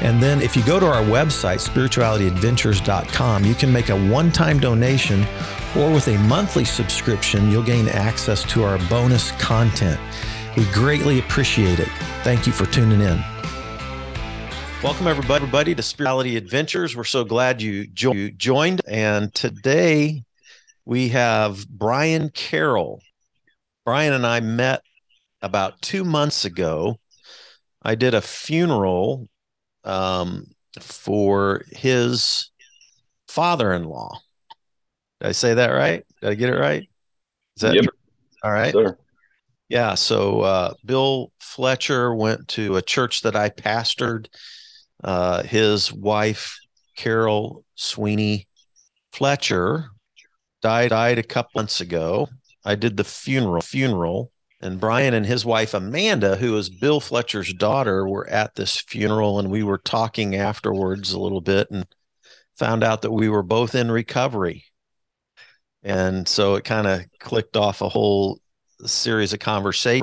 And then if you go to our website, spiritualityadventures.com, you can make a one time donation or with a monthly subscription, you'll gain access to our bonus content. We greatly appreciate it. Thank you for tuning in. Welcome, everybody, everybody to Spirituality Adventures. We're so glad you, you joined. And today we have Bryan Carroll. Bryan and I met about two months ago. I did a funeral um, for his father-in-law. Did I say that right? Did I get it right? Is that Yep. true? all right? Sure. Yeah. So uh, Bill Fletcher went to a church that I pastored. Uh, his wife, Carol Sweeney Fletcher, died died a couple months ago. I did the funeral funeral, and Bryan and his wife Amanda, who is Bill Fletcher's daughter, were at this funeral, and we were talking afterwards a little bit, and found out that we were both in recovery. And so it kind of clicked off a whole series of conversation.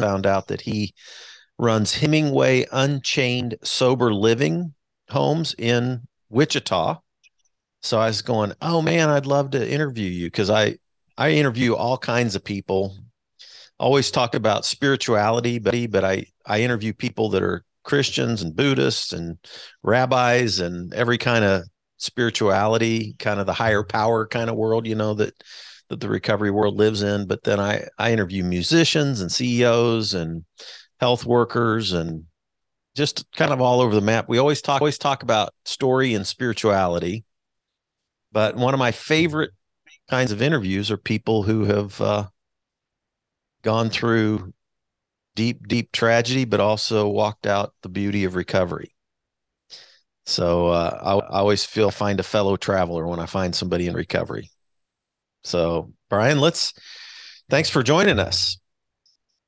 Found out that he runs Hemingway Unchained Sober Living homes in Wichita. So I was going, oh man, I'd love to interview you because I I interview all kinds of people. Always talk about spirituality, but but I I interview people that are Christians and Buddhists and rabbis and every kind of spirituality, kind of the higher power kind of world, you know, that that the recovery world lives in. But then I I interview musicians and CEOs and health workers and just kind of all over the map. We always talk always talk about story and spirituality. But one of my favorite kinds of interviews are people who have uh, gone through deep, deep tragedy, but also walked out the beauty of recovery. So uh, I, I always feel find a fellow traveler when I find somebody in recovery. So Bryan, let's thanks for joining us.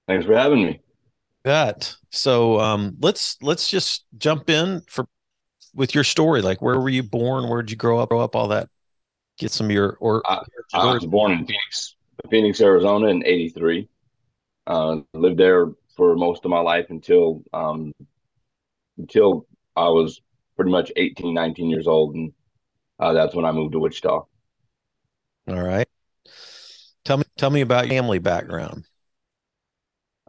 Thanks for having me. That so um, let's let's just jump in for with your story. Like where were you born? Where did you grow up? Grow up all that. Get some of your or I, I was born in Phoenix, Phoenix, Arizona in '83. Uh, lived there for most of my life until um, until I was pretty much 18, 19 years old, and uh, that's when I moved to Wichita. All right. Tell me tell me about your family background.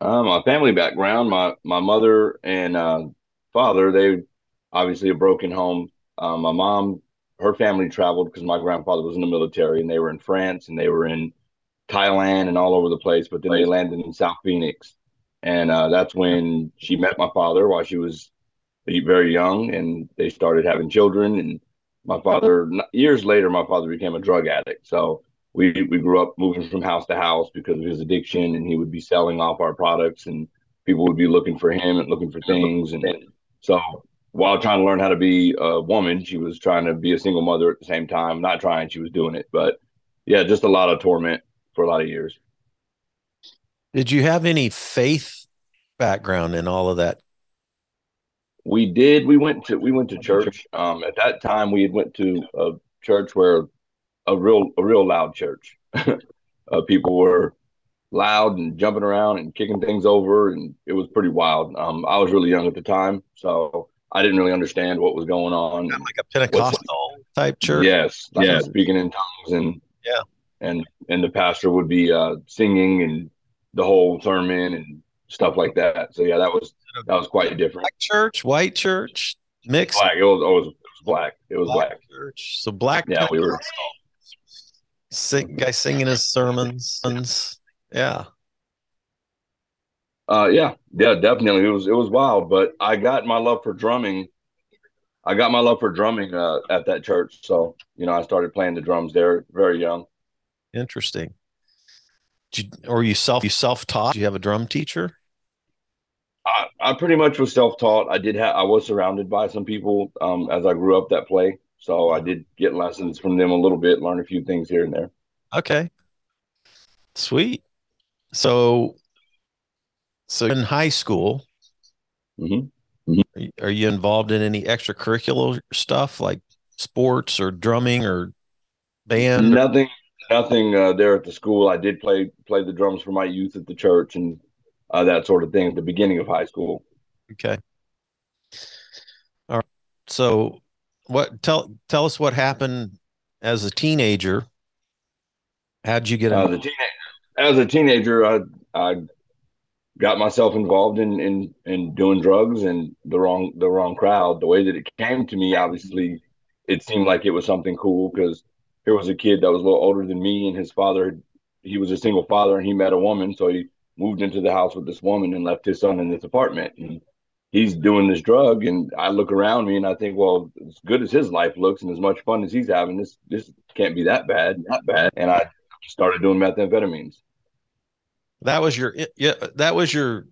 Um, my family background, my my mother and uh, father, they obviously a broken home. Uh, my mom, her family traveled because my grandfather was in the military, and they were in France and they were in Thailand and all over the place. But then they landed in South Phoenix, and uh, that's when she met my father while she was very young, and they started having children. And my father, years later, my father became a drug addict. So we we grew up moving from house to house because of his addiction, and he would be selling off our products, and people would be looking for him and looking for things, and so while trying to learn how to be a woman, she was trying to be a single mother at the same time. Not trying, she was doing it, but yeah, just a lot of torment for a lot of years. Did you have any faith background in all of that? We did. We went to we went to church. Um, at that time, we had went to a church where a real a real loud church. uh, people were loud and jumping around and kicking things over, and it was pretty wild. Um, I was really young at the time, so I didn't really understand what was going on. Kind of like a Pentecostal type church. Yes, yeah, speaking in tongues and yeah, and and the pastor would be uh, singing and the whole sermon and stuff like that. So yeah, that was that was quite different. Black church, white church, mixed. Black. It was, it was, it was black. It was black. black. Church. So black. Yeah, we were. Sing, guy singing his sermons. Yeah. Uh, yeah, yeah, definitely. It was it was wild, but I got my love for drumming. I got my love for drumming uh, at that church, so you know I started playing the drums there very young. Interesting. You, or you self you self taught? Do you have a drum teacher? I, I pretty much was self taught. I did have I was surrounded by some people um, as I grew up that play So I did get lessons from them a little bit, learn a few things here and there. Okay. Sweet. So, so in high school, mm-hmm. are you involved in any extracurricular stuff like sports or drumming or band? Nothing, nothing uh, there at the school. I did play play the drums for my youth at the church and uh, that sort of thing at the beginning of high school. Okay. All right. So, what tell tell us what happened as a teenager? How'd you get as a teenager? As a teenager, I I got myself involved in in in doing drugs and the wrong the wrong crowd. The way that it came to me, obviously, it seemed like it was something cool because here was a kid that was a little older than me, and his father he was a single father, and he met a woman, so he moved into the house with this woman and left his son in this apartment. And he's doing this drug, and I look around me and I think, well, as good as his life looks and as much fun as he's having, this this can't be that bad, not bad. And I started doing methamphetamines. That was your yeah. That was your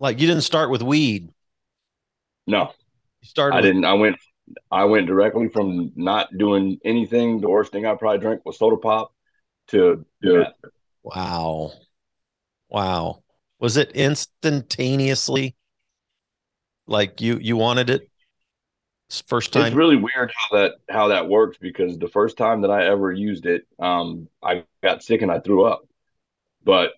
like you didn't start with weed. No, you started. I with- didn't. I went. I went directly from not doing anything. The worst thing I probably drank was soda pop to, to wow, wow. Was it instantaneously? Like you you wanted it first time? It's really weird how that how that works because the first time that I ever used it, um, I got sick and I threw up. But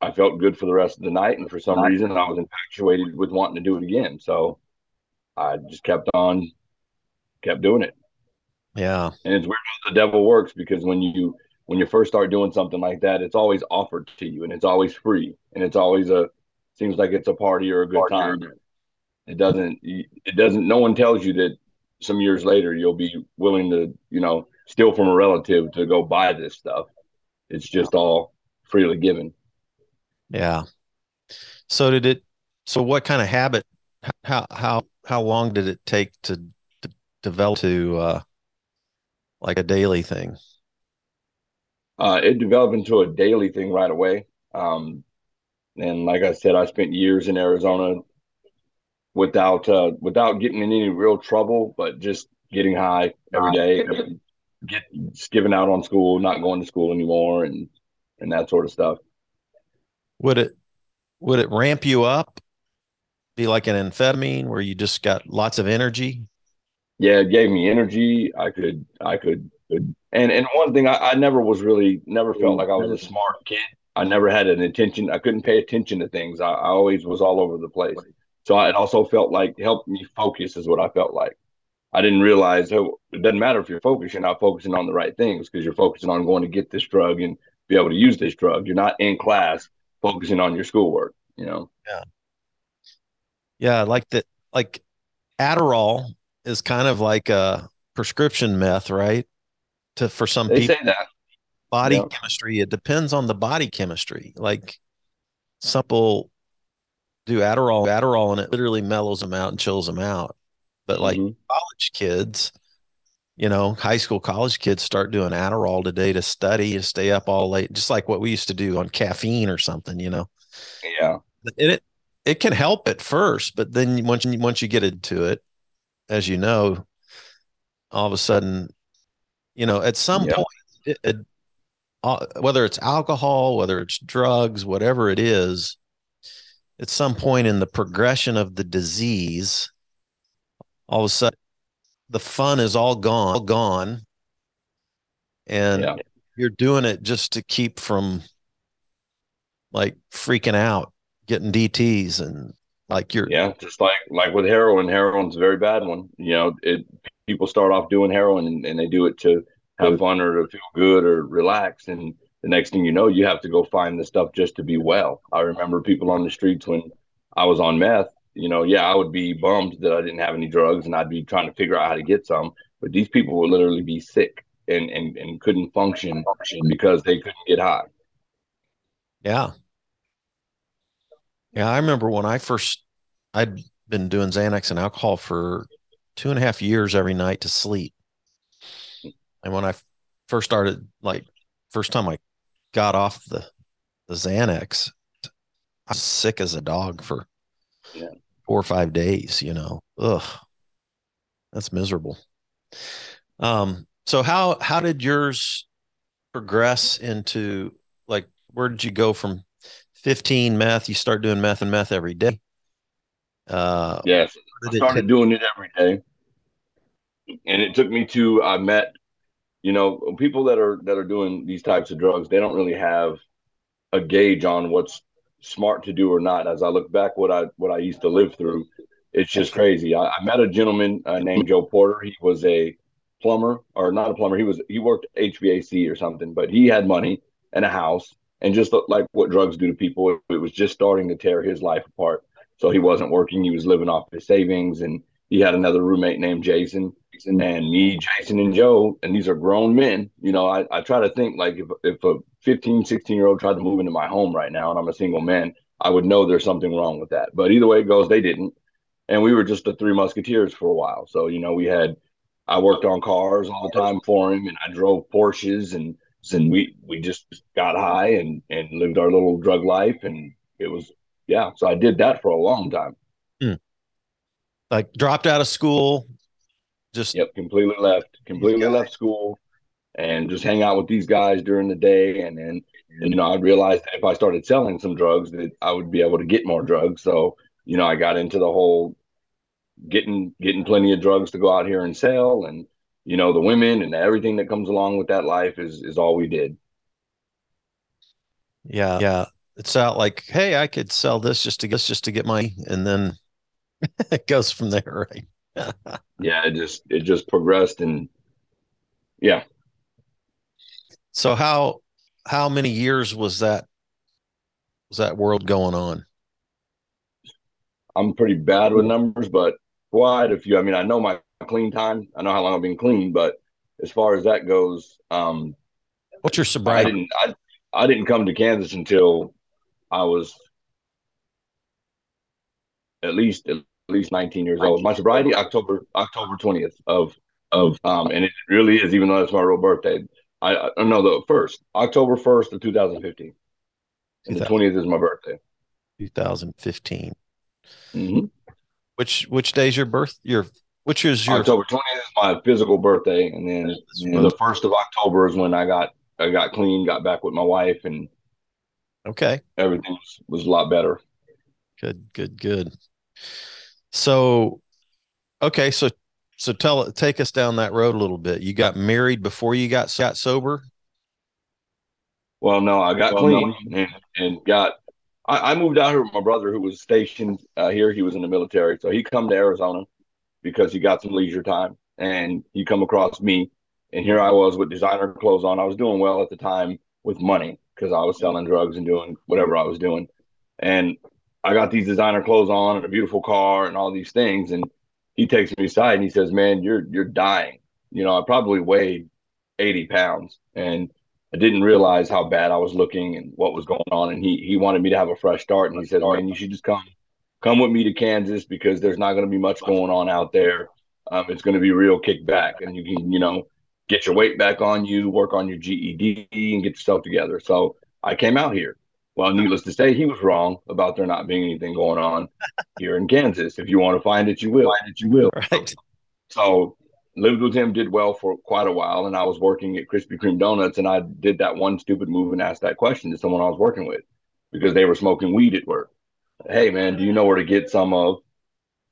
I felt good for the rest of the night, and for some reason, I was infatuated with wanting to do it again. So I just kept on, kept doing it. Yeah, and it's weird how the devil works because when you when you first start doing something like that, it's always offered to you, and it's always free, and it's always a seems like it's a party or a good time. It doesn't. It doesn't. No one tells you that some years later you'll be willing to, you know, steal from a relative to go buy this stuff. It's just all freely given. Yeah. So did it? So what kind of habit? How how how long did it take to, to develop to uh, like a daily thing? Uh, it developed into a daily thing right away. Um, and like I said, I spent years in Arizona without uh, without getting in any real trouble, but just getting high every day, get skipping out on school, not going to school anymore, and and that sort of stuff. Would it would it ramp you up? Be like an amphetamine where you just got lots of energy? Yeah, it gave me energy. I could I could, could and and one thing I, I never was really never felt like I was a smart kid. I never had an attention. I couldn't pay attention to things. I, I always was all over the place. So I, it also felt like helped me focus is what I felt like. I didn't realize oh, it doesn't matter if you're focused, you're not focusing on the right things because you're focusing on going to get this drug and be able to use this drug. You're not in class focusing on your schoolwork, you know? Yeah. Yeah. Like that, like Adderall is kind of like a prescription meth, right? To, for some they people, say that body yeah. chemistry, it depends on the body chemistry. Like simple do Adderall, Adderall, and it literally mellows them out and chills them out. But like mm-hmm. college kids, you know, high school, college kids start doing Adderall today to study and stay up all late, just like what we used to do on caffeine or something, you know. Yeah. And it it can help at first, but then once you, once you get into it, as you know, all of a sudden, you know, at some yeah. point, it, it, uh, whether it's alcohol, whether it's drugs, whatever it is, at some point in the progression of the disease, all of a sudden the fun is all gone, all gone. And yeah. you're doing it just to keep from like freaking out, getting DTs and like you're Yeah, just like like with heroin, heroin's a very bad one. You know, it people start off doing heroin and, and they do it to have fun or to feel good or relax and the next thing you know, you have to go find the stuff just to be well. I remember people on the streets when I was on meth, you know, yeah, I would be bummed that I didn't have any drugs and I'd be trying to figure out how to get some. But these people would literally be sick and, and, and couldn't function because they couldn't get high. Yeah. Yeah. I remember when I first, I'd been doing Xanax and alcohol for two and a half years every night to sleep. And when I first started, like, first time I got off the the Xanax, I was sick as a dog for yeah. four or five days. You know, ugh, that's miserable. Um, so how how did yours progress into like where did you go from 15 meth? You start doing meth and meth every day. Uh, yes, I started t- doing it every day, and it took me to I met, you know, people that are that are doing these types of drugs. They don't really have a gauge on what's smart to do or not. As I look back, what I what I used to live through, it's just crazy. I, I met a gentleman uh, named Joe Porter. He was a plumber, or not a plumber. He was he worked HVAC or something, but he had money and a house, and just like what drugs do to people, it was just starting to tear his life apart. So he wasn't working. He was living off his savings, and he had another roommate named Jason. And me, Jason, and Joe, and these are grown men. You know, I, I try to think like if, if a 15, 16 year old tried to move into my home right now and I'm a single man, I would know there's something wrong with that. But either way it goes, they didn't. And we were just the three musketeers for a while. So, you know, we had, I worked on cars all the time for him and I drove Porsches and, and we, we just got high and, and lived our little drug life. And it was, yeah. So I did that for a long time. Hmm. Like dropped out of school, just yep, completely left, completely left school, and just hang out with these guys during the day. And then, and, you know, I realized that if I started selling some drugs, that I would be able to get more drugs. So, you know, I got into the whole getting getting plenty of drugs to go out here and sell, and you know, the women and everything that comes along with that life is is all we did. Yeah, yeah. It's out like, hey, I could sell this just to get just to get money, and then it goes from there, right? yeah, it just it just progressed and yeah. So how how many years was that was that world going on? I'm pretty bad with numbers, but quite a few. I mean, I know my clean time. I know how long I've been clean, but as far as that goes, um, what's your sobriety? I didn't. I, I didn't come to Kansas until I was at least at least 19 years old. My sobriety October October 20th of of um and it really is even though it's my real birthday. I, I know the first October 1st of 2015. And the 20th is my birthday. 2015. Mm-hmm. Which which day's your birth? Your which is your October 20th is my physical birthday, and then the first of October is when I got I got clean, got back with my wife, and okay, everything was, was a lot better. Good, good, good. So, okay, so so tell take us down that road a little bit. You got married before you got got sober. Well, no, I got well, clean no. and, and got. I, I, moved out here with my brother, who was stationed uh, here. He was in the military, so he come to Arizona because he got some leisure time, and he come across me, and here I was with designer clothes on. I was doing well at the time with money because I was selling drugs and doing whatever I was doing, and I got these designer clothes on and a beautiful car and all these things. And he takes me aside and he says, Man, you're you're dying. You know, I probably weighed 80 pounds and I didn't realize how bad I was looking and what was going on. And he he wanted me to have a fresh start. And he said, Man, you should just come come with me to Kansas because there's not going to be much going on out there. Um, it's going to be real kickback, and you can, you know, get your weight back on you, work on your GED, and get yourself together. So I came out here, well, needless to say, he was wrong about there not being anything going on here in Kansas. If you want to find it, you will. Find it, you will. Right. So lived with him, did well for quite a while, and I was working at Krispy Kreme Donuts, and I did that one stupid move and asked that question to someone I was working with because they were smoking weed at work. Hey, man, do you know where to get some of?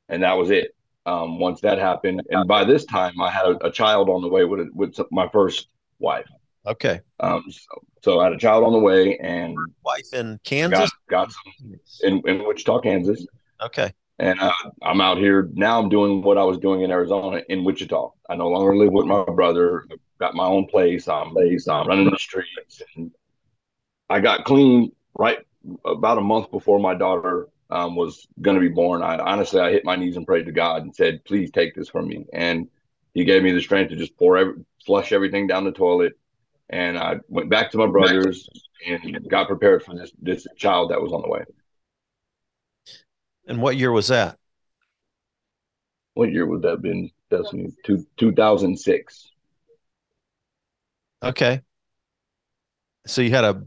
And that was it. Um, once that happened, and by this time, I had a, a child on the way with with my first wife. Okay. Um, so, so, I had a child on the way and wife in Kansas. Got, got some in, in Wichita, Kansas. Okay. And uh, I'm out here now. I'm doing what I was doing in Arizona in Wichita. I no longer live with my brother. I've got my own place. I'm, place, I'm running the streets. And I got clean right about a month before my daughter um, was going to be born. I honestly, I hit my knees and prayed to God and said, "Please take this from me." And He gave me the strength to just pour every, flush everything down the toilet, and I went back to my brothers and got prepared for this this child that was on the way. And what year was that? What year would that have been? That's two two thousand six. Okay. So you had a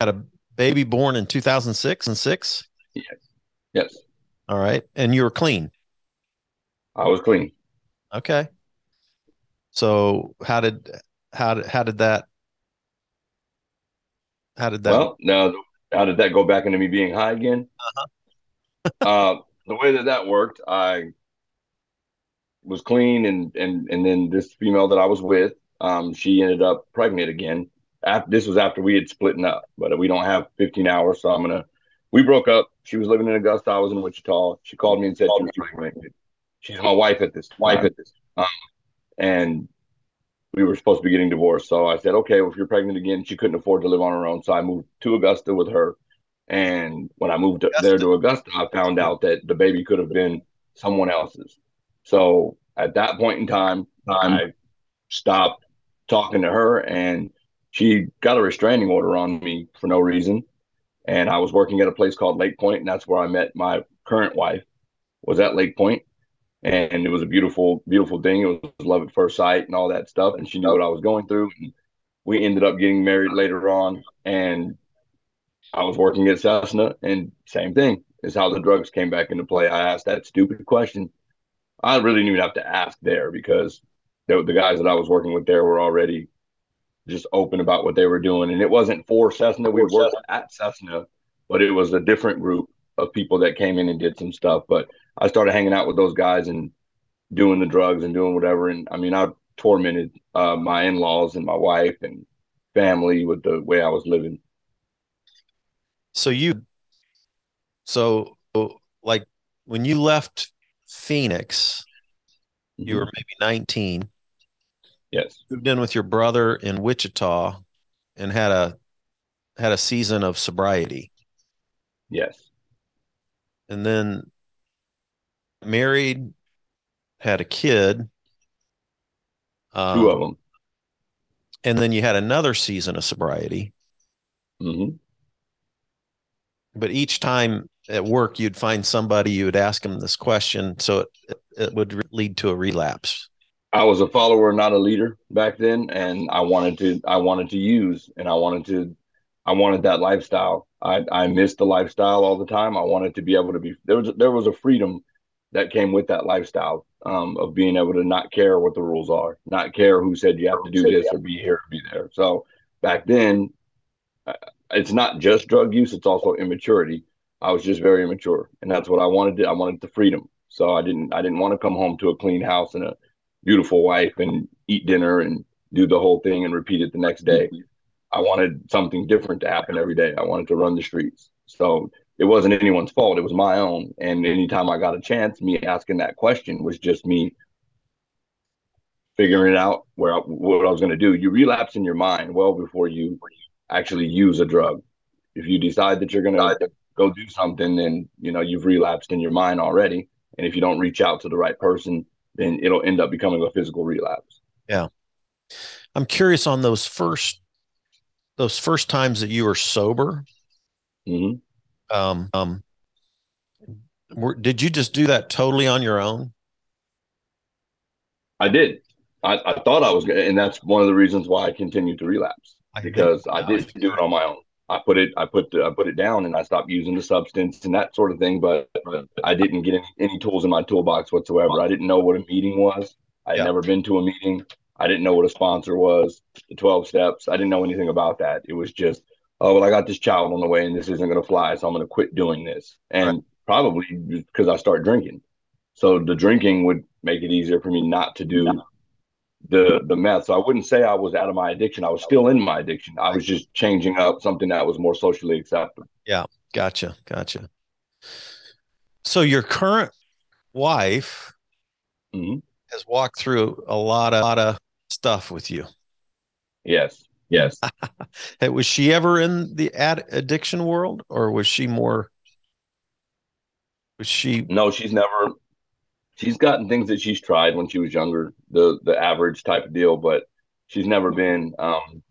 had a baby born in two thousand six and six. Yes. Yes. All right, and you were clean. I was clean. Okay. So how did how did how did that how did that Well, now how did that go back into me being high again? Uh-huh. Uh, the way that that worked, I was clean, and and and then this female that I was with, um, she ended up pregnant again. After, this was after we had splitting up, but we don't have 15 hours, so I'm gonna. We broke up. She was living in Augusta. I was in Wichita. She called me and said she was pregnant. She's my wife at this wife at this, um, and we were supposed to be getting divorced. So I said, okay, well, if you're pregnant again, she couldn't afford to live on her own. So I moved to Augusta with her. And when I moved Augusta. there to Augusta, I found out that the baby could have been someone else's. So at that point in time, I stopped talking to her and she got a restraining order on me for no reason. And I was working at a place called Lake Point, and that's where I met my current wife. Was at Lake Point, and it was a beautiful, beautiful thing. It was love at first sight and all that stuff. And she knew what I was going through. We ended up getting married later on, and I was working at Cessna, and same thing is how the drugs came back into play. I asked that stupid question. I really didn't even have to ask there because the, the guys that I was working with there were already just open about what they were doing, and it wasn't for Cessna. We worked at Cessna, but it was a different group of people that came in and did some stuff. But I started hanging out with those guys and doing the drugs and doing whatever. And I mean, I tormented uh, my in laws and my wife and family with the way I was living. So you, so like when you left Phoenix, mm-hmm. you were maybe 19. Yes. Moved in with your brother in Wichita and had a had a season of sobriety. Yes. And then married, had a kid. Um, Two of them. And then you had another season of sobriety. Mm-hmm. But each time at work, you'd find somebody, you would ask them this question. So it, it would lead to a relapse. I was a follower, not a leader back then. And I wanted to, I wanted to use and I wanted to, I wanted that lifestyle. I, I missed the lifestyle all the time. I wanted to be able to be, there was, there was a freedom that came with that lifestyle um, of being able to not care what the rules are, not care who said you have to do this or be here or be there. So back then, uh, it's not just drug use; it's also immaturity. I was just very immature, and that's what I wanted. To, I wanted the freedom. So I didn't. I didn't want to come home to a clean house and a beautiful wife and eat dinner and do the whole thing and repeat it the next day. Mm-hmm. I wanted something different to happen every day. I wanted to run the streets. So it wasn't anyone's fault. It was my own. And anytime I got a chance, me asking that question was just me figuring it out where I, what I was going to do. You relapse in your mind well before you actually use a drug. If you decide that you're going to go do something, then you know you've relapsed in your mind already. And if you don't reach out to the right person, then it'll end up becoming a physical relapse. Yeah, I'm curious on those first those first times that you were sober. Mm-hmm um, um, were, did you just do that totally on your own? I did. I, I thought I was, and that's one of the reasons why I continued to relapse because I, did do it on my own. I put it, I put, I put it down, and I stopped using the substance and that sort of thing. But I didn't get any, any tools in my toolbox whatsoever. I didn't know what a meeting was. I had never been to a meeting. I didn't know what a sponsor was. The twelve steps. I didn't know anything about that. It was just oh well i got this child on the way and this isn't going to fly so i'm going to quit doing this and right. probably because i start drinking so the drinking would make it easier for me not to do the the meth so i wouldn't say i was out of my addiction. I was still in my addiction. I was just changing up something that was more socially acceptable. Yeah. Gotcha. Gotcha. So your current wife mm-hmm. has walked through a lot of, lot of stuff with you. Yes. Yes. was she ever in the ad- addiction world or was she more was she No, she's never she's gotten things that she's tried when she was younger, the the average type of deal, but she's never been um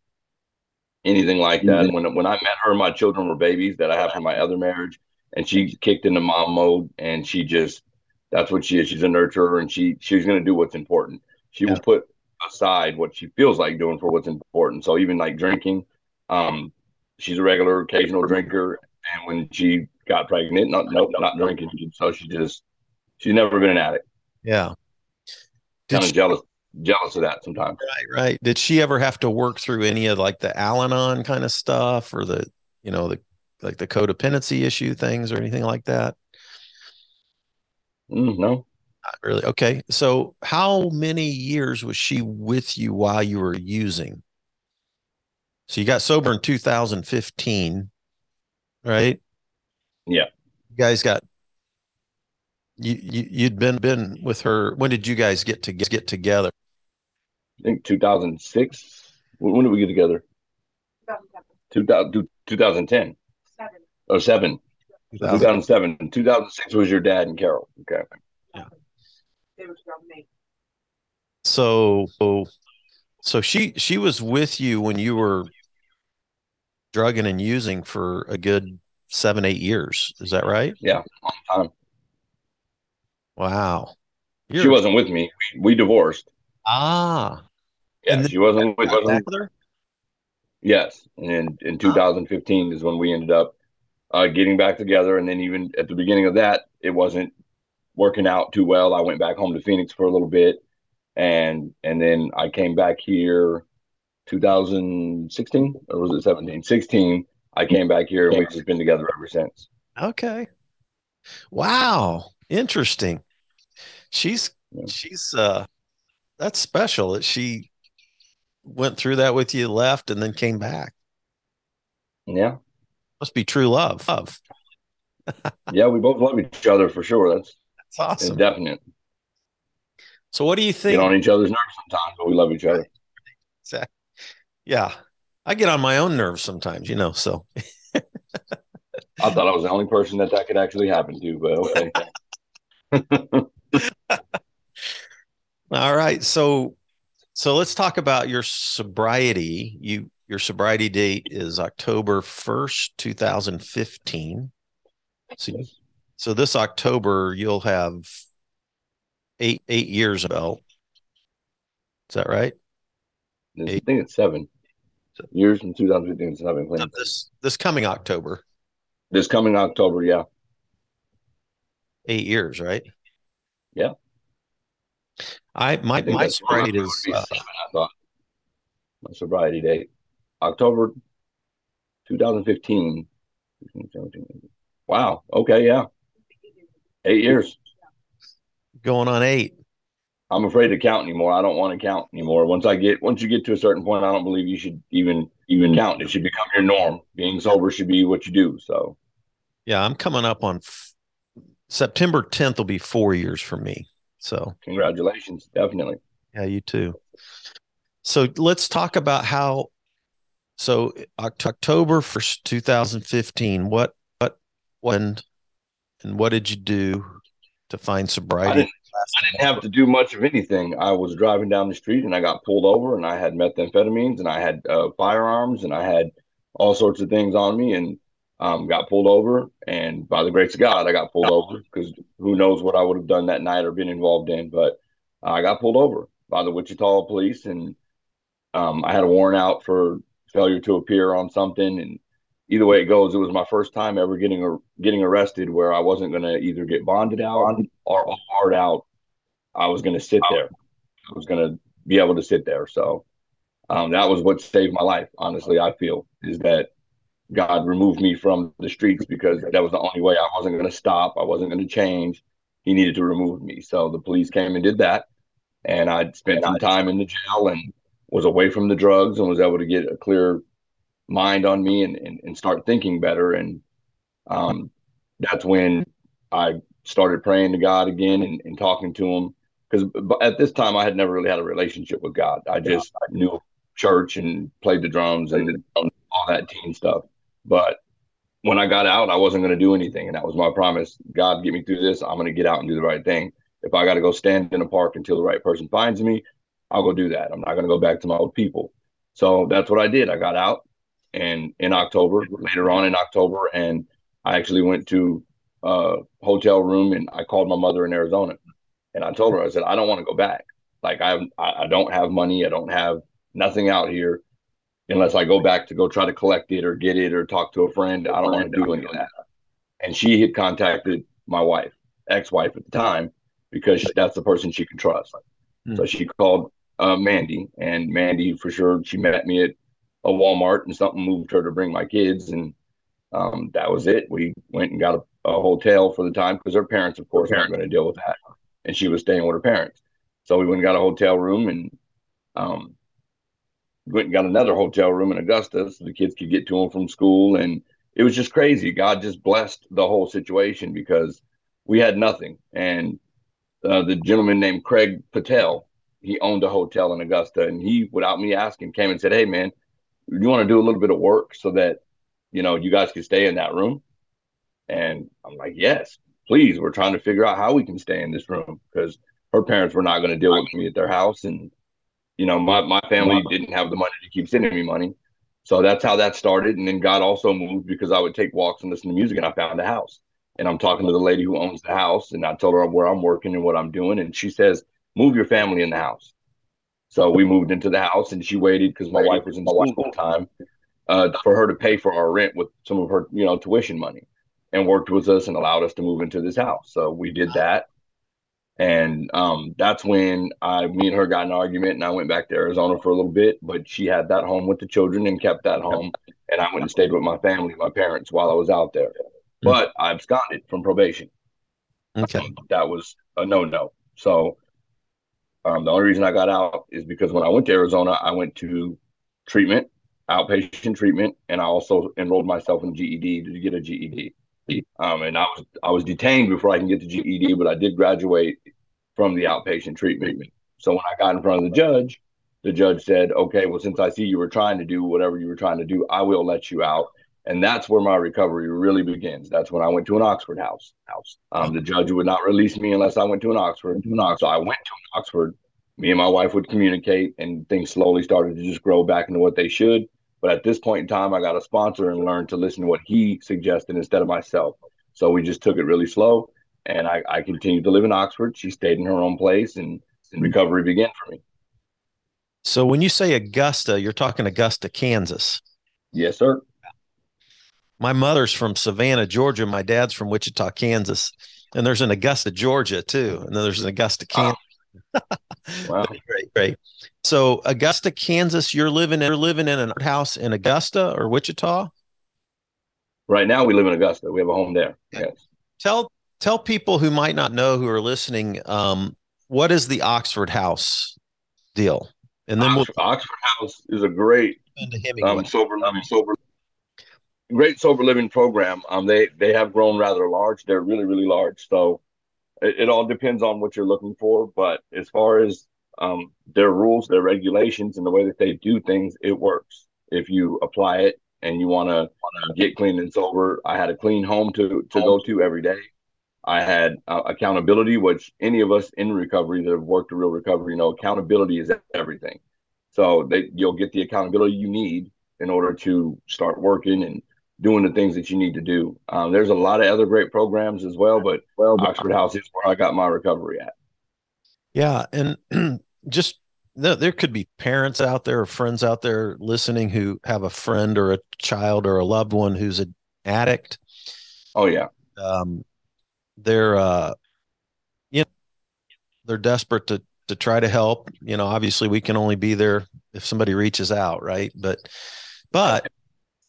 anything like that. Mm-hmm. When when I met her, my children were babies that I have from my other marriage, and she kicked into mom mode, and she just that's what she is. She's a nurturer, and she she's going to do what's important. She yeah. will put aside what she feels like doing for what's important. So even like drinking, um, she's a regular occasional drinker, and when she got pregnant, not nope, not drinking. So she just she's never been an addict. Yeah. Kind of jealous jealous of that sometimes. Right, right. Did she ever have to work through any of like the Al-Anon kind of stuff or the, you know, the like the codependency issue things or anything like that? Mm, no, not really. Okay, so how many years was she with you while you were using? So you got sober in 2015, right? Yeah. You guys got you, you you'd been been with her. When did you guys get to get together? I think 2006. When did we get together? 2010. 2010. Seven. Oh, seven. 2007. 2006 was your dad and Carol. Okay. Yeah. So, so she she was with you when you were drugging and using for a good seven eight years. Is that right? Yeah, long time. Wow. You're... She wasn't with me. We, we divorced. Ah. Yeah, and she wasn't with, wasn't with her. Yes, and in 2015 is when we ended up uh, getting back together. And then even at the beginning of that, it wasn't working out too well. I went back home to Phoenix for a little bit, and and then I came back here 2016 or was it 17? 16. I came back here and we've just been together ever since. Okay. Wow. Interesting. She's yeah. she's uh that's special that she went through that with you, left, and then came back. Yeah. Must be true love. Love. yeah, we both love each other for sure. That's that's awesome. Definite. So what do you think? Get on each other's nerves sometimes, but we love each other. Exactly. Yeah. I get on my own nerves sometimes, you know, so I thought I was the only person that that could actually happen to, but okay. All right. So so let's talk about your sobriety. You your sobriety date is October 1st, 2015. So, so this October you'll have eight eight years about. Is that right? I think it's seven years from 2015 since I've been playing. This this coming October. This coming October, yeah. Eight years, right? Yeah. I my I my sobriety is uh, seven, I thought my sobriety date October 2015. Wow. Okay. Yeah. Eight years. Going on eight. I'm afraid to count anymore. I don't want to count anymore. Once I get once you get to a certain point, I don't believe you should even even count. It should become your norm. Being sober should be what you do. So, yeah, I'm coming up on September 10th. Will be four years for me. So, congratulations, definitely. Yeah, you too. So let's talk about how. So October first, 2015. What what when and what did you do to find sobriety? I didn't have to do much of anything. I was driving down the street and I got pulled over and I had methamphetamines and I had uh, firearms and I had all sorts of things on me and um, got pulled over. And by the grace of God, I got pulled over because who knows what I would have done that night or been involved in. But I got pulled over by the Wichita police and um, I had a warrant out for failure to appear on something. And either way it goes, it was my first time ever getting a, getting arrested where I wasn't going to either get bonded out or barred out I was going to sit there. I was going to be able to sit there. So um, that was what saved my life. Honestly, I feel is that God removed me from the streets because that was the only way I wasn't going to stop. I wasn't going to change. He needed to remove me. So the police came and did that. And I spent some time in the jail and was away from the drugs and was able to get a clear mind on me and, and, and start thinking better. And um, that's when I started praying to God again and, and talking to him because at this time I had never really had a relationship with God. I just yeah. knew church and played the drums and all that teen stuff. But when I got out, I wasn't going to do anything, and that was my promise. God, get me through this. I'm going to get out and do the right thing. If I got to go stand in a park until the right person finds me, I'll go do that. I'm not going to go back to my old people. So that's what I did. I got out, and in October, later on in October, and I actually went to a hotel room and I called my mother in Arizona and I told her, I said, I don't want to go back. Like I, I don't have money. I don't have nothing out here unless I go back to go try to collect it or get it or talk to a friend. I don't want to do any of that. And she had contacted my wife, ex-wife at the time, because that's the person she can trust. Hmm. So she called uh, Mandy, and Mandy for sure she met me at a Walmart, and something moved her to bring my kids, and um, that was it. We went and got a, a hotel for the time because her parents, of course, weren't going to deal with that, and she was staying with her parents. So we went and got a hotel room, and um, went and got another hotel room in Augusta so the kids could get to them from school, and it was just crazy. God just blessed the whole situation because we had nothing, and uh, the gentleman named Craig Patel, he owned a hotel in Augusta, and he, without me asking, came and said, "Hey, man, you want to do a little bit of work so that you know you guys can stay in that room?" And I'm like, "Yes, please. We're trying to figure out how we can stay in this room because her parents were not going to deal with me at their house, and you know, my my family didn't have the money to keep sending me money." So that's how that started. And then God also moved because I would take walks and listen to music, and I found a house and I'm talking to the lady who owns the house, and I told her where I'm working and what I'm doing, and she says, "Move your family in the house." So we moved into the house, and she waited because my wife was in school the time uh, for her to pay for our rent with some of her, you know, tuition money, and worked with us and allowed us to move into this house. So we did that, and um, that's when I, me and her got an argument, and I went back to Arizona for a little bit. But she had that home with the children and kept that home, and I went and stayed with my family, my parents, while I was out there. Mm. but I absconded from probation. Okay. Um, that was a no no. So um, the only reason I got out is because when I went to Arizona, I went to treatment, outpatient treatment, and I also enrolled myself in GED to get a GED. Um, and I was I was detained before I can get the GED, but I did graduate from the outpatient treatment. So when I got in front of the judge, the judge said, "Okay, well, since I see you were trying to do whatever you were trying to do, I will let you out." and that's where my recovery really begins. That's when I went to an Oxford house. House. Um, the judge would not release me unless I went to an Oxford. To an Oxford. So I went to an Oxford. Me and my wife would communicate, and things slowly started to just grow back into what they should. But at this point in time, I got a sponsor and learned to listen to what he suggested instead of myself. So we just took it really slow, and I, I continued to live in Oxford. She stayed in her own place, and, and recovery began for me. So when you say Augusta, you're talking Augusta, Kansas. Yes, sir my mother's from Savannah, Georgia. My dad's from Wichita, Kansas. And there's an Augusta, Georgia, too. And then there's an Augusta, Kansas. Wow. great, great. So Augusta, Kansas, you're living in, you're living in an house in Augusta or Wichita? Right now we live in Augusta. We have a home there. Yes. Tell tell people who might not know who are listening, um, what is the Oxford House deal? And then Oxford, we'll Oxford House is a great um, sober living sober great sober living program. Um, they they have grown rather large. They're really really large. So it, it all depends on what you're looking for. But as far as um, their rules, their regulations, and the way that they do things, it works. If you apply it and you want to get clean and sober, I had a clean home to to go to every day. I had uh, accountability, which any of us in recovery that have worked a real recovery, you know, accountability is everything. So that you'll get the accountability you need in order to start working and doing the things that you need to do. Um, there's a lot of other great programs as well, but well, Oxford House is where I got my recovery at. Yeah, and just there could be parents out there or friends out there listening who have a friend or a child or a loved one who's an addict. Oh yeah. Um, they're uh, you know, they're desperate to to try to help. You know, obviously we can only be there if somebody reaches out, right? But but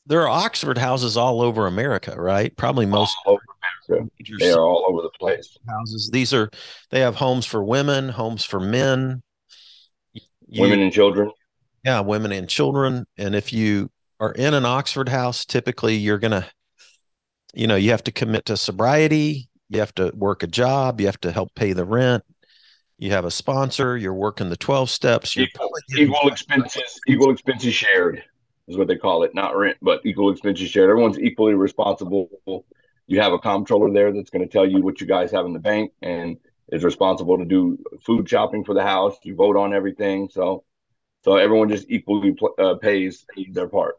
there are Oxford houses all over America, right? Probably most all over America. They are all over the place. Houses. These are they have homes for women, homes for men, you, women and children. Yeah, women and children. And if you are in an Oxford house, typically you're gonna, you know, you have to commit to sobriety. You have to work a job. You have to help pay the rent. You have a sponsor. You're working the twelve steps. You're equal, equal expenses. Equal expenses shared is what they call it, not rent, but equal expenses shared. Everyone's equally responsible. You have a comptroller there that's going to tell you what you guys have in the bank and is responsible to do food shopping for the house. You vote on everything, so so everyone just equally uh, pays their part.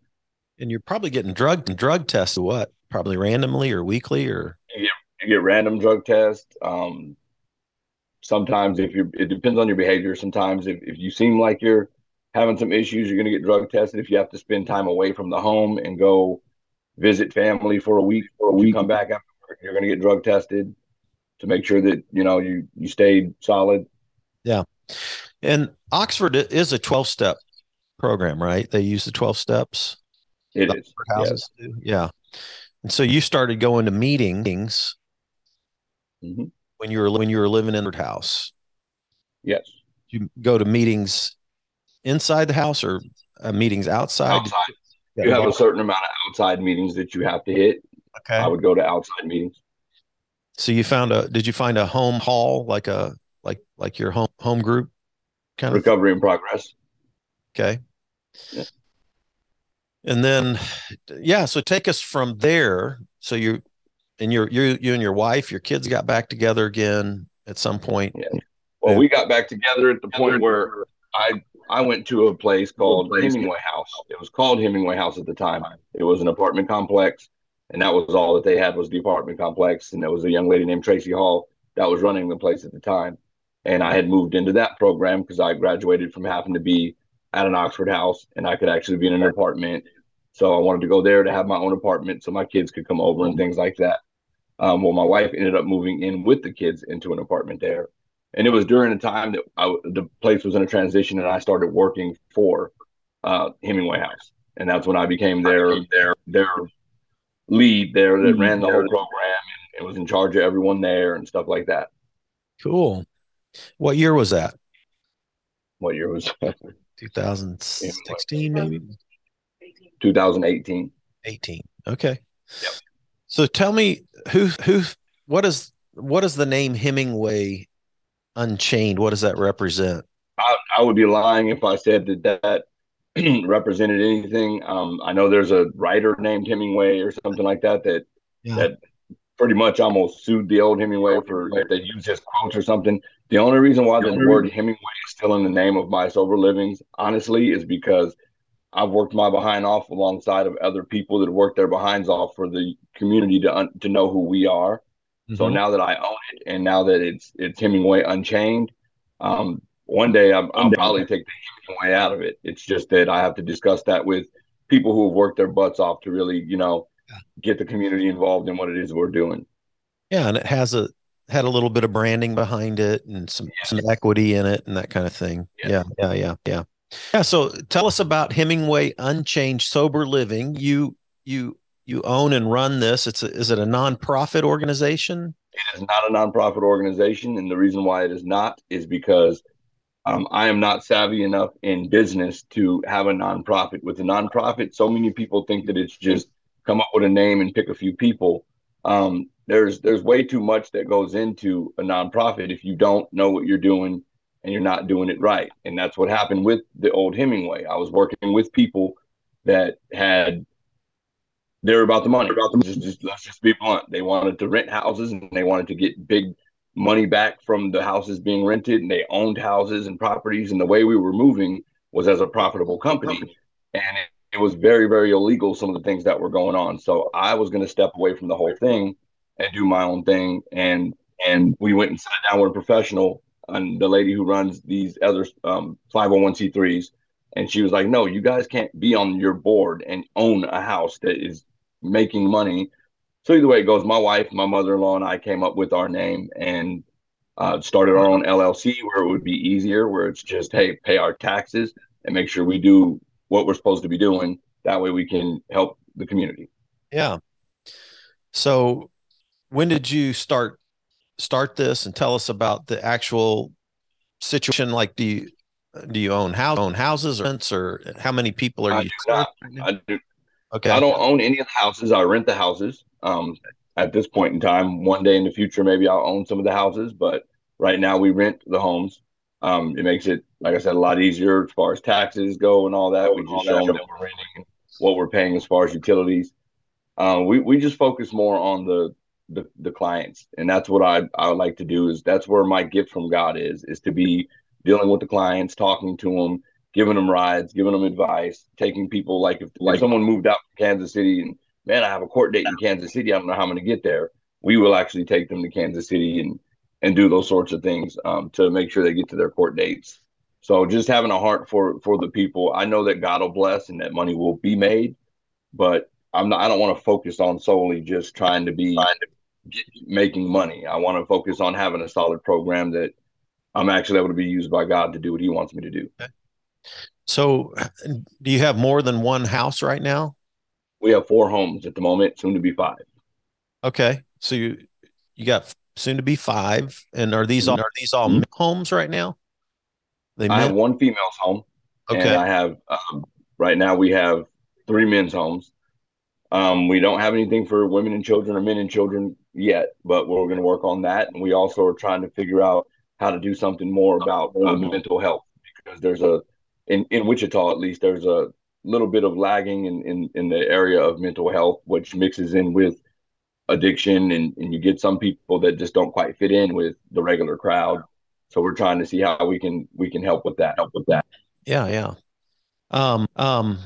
And you're probably getting drug drug tested. What? Probably randomly or weekly or you get, you get random drug tests. Um, sometimes if you it depends on your behavior. Sometimes if, if you seem like you're having some issues, you're going to get drug tested. If you have to spend time away from the home and go visit family for a week, or a week, come back after work, you're going to get drug tested to make sure that you know you you stayed solid. Yeah. And Oxford is a 12 step program, right? They use the 12 steps. It is. Houses yes. Yeah. And so you started going to meetings mm-hmm. when you were when you were living in the house. Yes. You go to meetings inside the house or uh, meetings outside? Outside. You have a certain amount of outside meetings that you have to hit. Okay. I would go to outside meetings. So you found a did you find a home hall like a like like your home home group kind of recovery in progress? Okay. Yeah. And then yeah, so take us from there. So you and your you you and your wife, your kids got back together again at some point. Yeah. Well, we got back together at the point where I I went to a place called Hemingway House. It was called Hemingway House at the time. It was an apartment complex, and that was all that they had was the apartment complex. And there was a young lady named Tracy Hall that was running the place at the time. And I had moved into that program because I graduated from having to be at an Oxford house, and I could actually be in an apartment. So I wanted to go there to have my own apartment so my kids could come over and things like that. Um, well, my wife ended up moving in with the kids into an apartment there and it was during the time that I, the place was in a transition, and I started working for uh, Hemingway House, and that's when I became their their their lead there that mm-hmm. ran the whole program and, and was in charge of everyone there and stuff like that. Cool. What year was that? What year was 2016 maybe? 2018. 18. Okay. Yep. So tell me who who what is what is the name Hemingway Unchained, what does that represent? I, I would be lying if I said that that represented anything. Um, I know there's a writer named Hemingway or something like that that yeah. that pretty much almost sued the old Hemingway for if they use his quotes or something. The only reason why the word Hemingway is still in the name of my sober livings, honestly, is because I've worked my behind off alongside of other people that work their behinds off for the community to un- to know who we are. Mm-hmm. So now that I own it, and now that it's it's Hemingway Unchained, um, one day I'm, I'll probably take the Hemingway out of it. It's just that I have to discuss that with people who have worked their butts off to really, you know, get the community involved in what it is we're doing. Yeah, and it has a had a little bit of branding behind it and some yeah. some equity in it and that kind of thing. Yeah, yeah, yeah, yeah. Yeah. yeah so tell us about Hemingway Unchained Sober Living. You you you own and run this. It's a, is it a nonprofit organization? It is not a nonprofit organization, and the reason why it is not is because um, I am not savvy enough in business to have a nonprofit. With a nonprofit, so many people think that it's just come up with a name and pick a few people. Um, there's there's way too much that goes into a nonprofit if you don't know what you're doing and you're not doing it right. And that's what happened with the old Hemingway. I was working with people that had they're about the money. About the just, just, let's just be blunt. They wanted to rent houses and they wanted to get big money back from the houses being rented, and they owned houses and properties. And the way we were moving was as a profitable company, and it, it was very, very illegal. Some of the things that were going on. So I was going to step away from the whole thing and do my own thing. And and we went and sat down with a professional and the lady who runs these other um, 501c3s and she was like no you guys can't be on your board and own a house that is making money. So either way it goes, my wife, my mother-in-law, and I came up with our name and uh, started our own LLC where it would be easier, where it's just hey, pay our taxes and make sure we do what we're supposed to be doing. That way we can help the community. Yeah. So when did you start start this and tell us about the actual situation? Like, do you do you own house own houses or or how many people are I you? Do not, I do Okay. I don't own any of the houses. I rent the houses. Um, at this point in time, one day in the future, maybe I'll own some of the houses, but right now we rent the homes. Um, it makes it, like I said, a lot easier as far as taxes go and all that. We just show them that we're renting, what we're paying as far as utilities. Uh, we we just focus more on the, the the clients, and that's what I I like to do. Is that's where my gift from God is is to be dealing with the clients, talking to them, giving them rides, giving them advice, taking people like if like someone moved out from Kansas City and man, I have a court date in Kansas City. I don't know how I'm going to get there. We will actually take them to Kansas City and and do those sorts of things um, to make sure they get to their court dates. So just having a heart for for the people. I know that God will bless and that money will be made, but I'm not. I don't want to focus on solely just trying to be trying to making money. I want to focus on having a solid program that I'm actually able to be used by God to do what He wants me to do. Okay. So, do you have more than one house right now? We have four homes at the moment, soon to be five. Okay, so you you got soon to be five, and are these all are these all mm-hmm. homes right now? They I have one female's home. Okay, and I have um, right now we have three men's homes. Um, we don't have anything for women and children or men and children yet, but we're going to work on that. And we also are trying to figure out how to do something more about uh, mental health because there's a in in Wichita at least there's a little bit of lagging in in, in the area of mental health, which mixes in with addiction, and and you get some people that just don't quite fit in with the regular crowd. So we're trying to see how we can we can help with that. Help with that. Yeah, yeah. Um, um.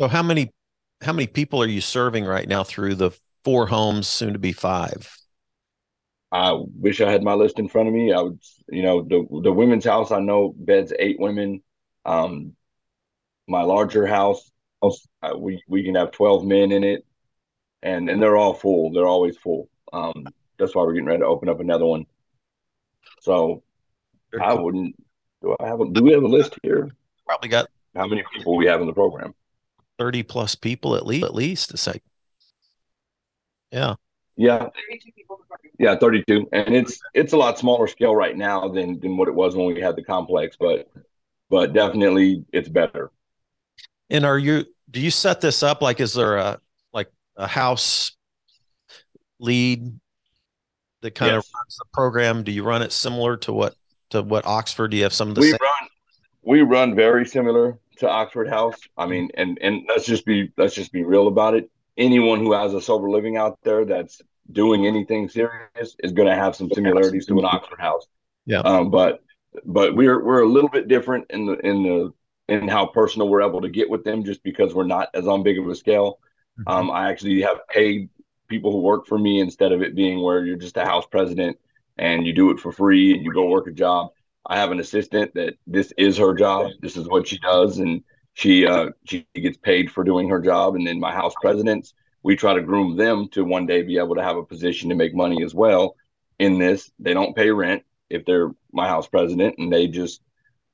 So how many how many people are you serving right now through the four homes, soon to be five? I wish I had my list in front of me. I would, you know, the the women's house. I know beds eight women. Um, my larger house, uh, we we can have twelve men in it, and and they're all full. They're always full. Um, that's why we're getting ready to open up another one. So, I wouldn't. Do I have a? Do we have a list here? Probably got how many people we have in the program. Thirty plus people at least. At least it's like, yeah. Yeah. Yeah, 32. And it's it's a lot smaller scale right now than than what it was when we had the complex, but but definitely it's better. And are you do you set this up like is there a like a house lead that kind yes. of runs the program? Do you run it similar to what to what Oxford? Do you have some of the we same? run we run very similar to Oxford House. I mean, and and let's just be let's just be real about it anyone who has a sober living out there that's doing anything serious is going to have some similarities to an Oxford House. Yeah. Um, but but we're we're a little bit different in the in the in how personal we're able to get with them, just because we're not as on big of a scale. Mm-hmm. Um, I actually have paid people who work for me instead of it being where you're just a house president and you do it for free and you go work a job. I have an assistant that this is her job. This is what she does, and she uh, she gets paid for doing her job, and then my house presidents, we try to groom them to one day be able to have a position to make money as well. In this, they don't pay rent if they're my house president, and they just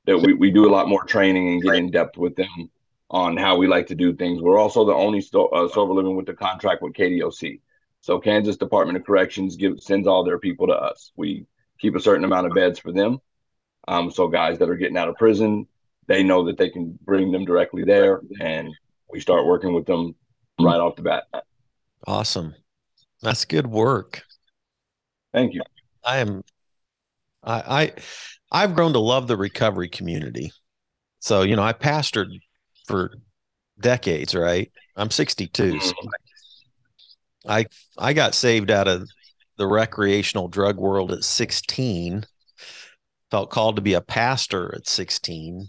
that we, we do a lot more training and get in depth with them on how we like to do things. We're also the only sto- uh, sober living with the contract with KDOC. So Kansas Department of Corrections gives sends all their people to us. We keep a certain amount of beds for them. Um, so guys that are getting out of prison, they know that they can bring them directly there and we start working with them right off the bat. Awesome. That's good work. Thank you. I am I I I've grown to love the recovery community. So, you know, I pastored for decades, right? I'm 62. So mm-hmm. I I got saved out of the recreational drug world at 16. Felt called to be a pastor at 16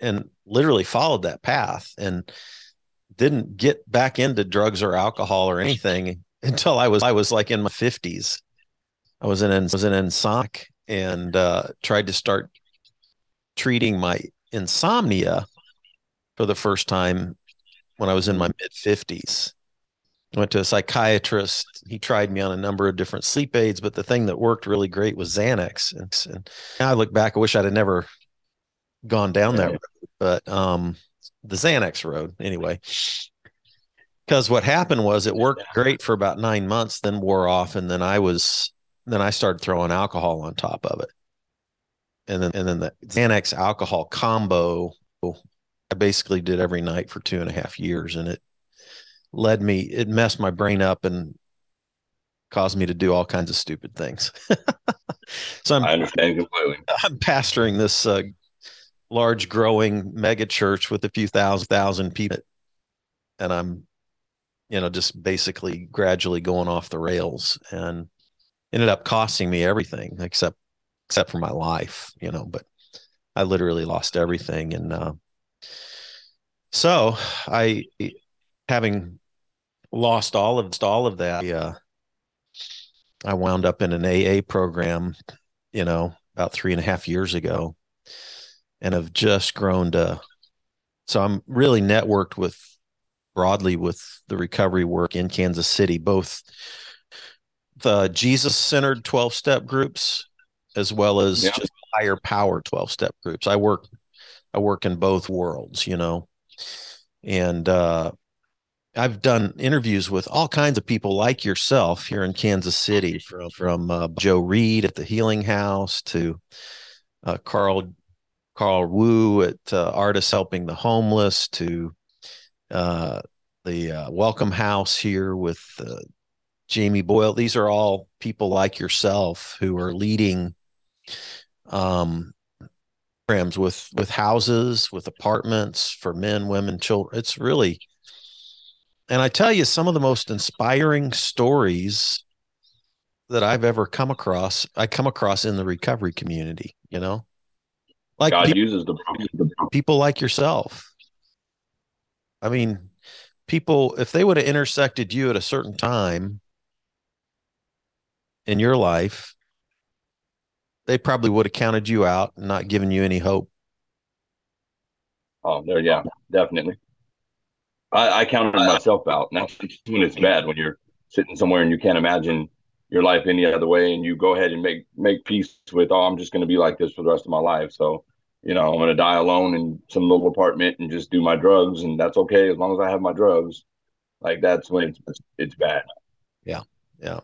and literally followed that path and didn't get back into drugs or alcohol or anything until I was I was like in my 50s. I was in was in insomnia and uh, tried to start treating my insomnia for the first time when I was in my mid 50s. Went to a psychiatrist. He tried me on a number of different sleep aids, but the thing that worked really great was Xanax. And, and I look back, I wish I'd have never gone down that road, but um, the Xanax road anyway. Because what happened was it worked great for about nine months, then wore off, and then I was then I started throwing alcohol on top of it, and then and then the Xanax alcohol combo. I basically did every night for two and a half years, and it led me. It messed my brain up and caused me to do all kinds of stupid things. so I'm, I understand completely. I'm pastoring this uh, large growing mega church with a few thousand thousand people and i'm you know just basically gradually going off the rails and ended up costing me everything except except for my life you know but i literally lost everything. And uh, so i having lost all of all of that uh, i wound up in an aa program you know about three and a half years ago and have just grown to so i'm really networked with broadly with the recovery work in kansas city both the jesus centered 12 step groups as well as yeah. just higher power 12 step groups. I work I work in both worlds, you know. And uh I've done interviews with all kinds of people like yourself here in Kansas City, from from uh, Joe Reed at the Healing House to uh, Carl Carl Wu at uh, Artists Helping the Homeless to uh, the uh, Welcome House here with uh, Jamie Boyle. These are all people like yourself who are leading um, programs with with houses, with apartments for men, women, children. It's really and I tell you, some of the most inspiring stories that I've ever come across, I come across in the recovery community, you know, like God people, uses the people like yourself. I mean, people, if they would have intersected you at a certain time in your life, they probably would have counted you out and not given you any hope. Oh, there, yeah, definitely. I, I counted uh, myself out, and that's when it's bad when you're sitting somewhere and you can't imagine your life any other way, and you go ahead and make make peace with, oh, I'm just going to be like this for the rest of my life. So, you know, I'm going to die alone in some little apartment and just do my drugs, and that's okay as long as I have my drugs. Like that's when it's it's bad. Yeah, yeah,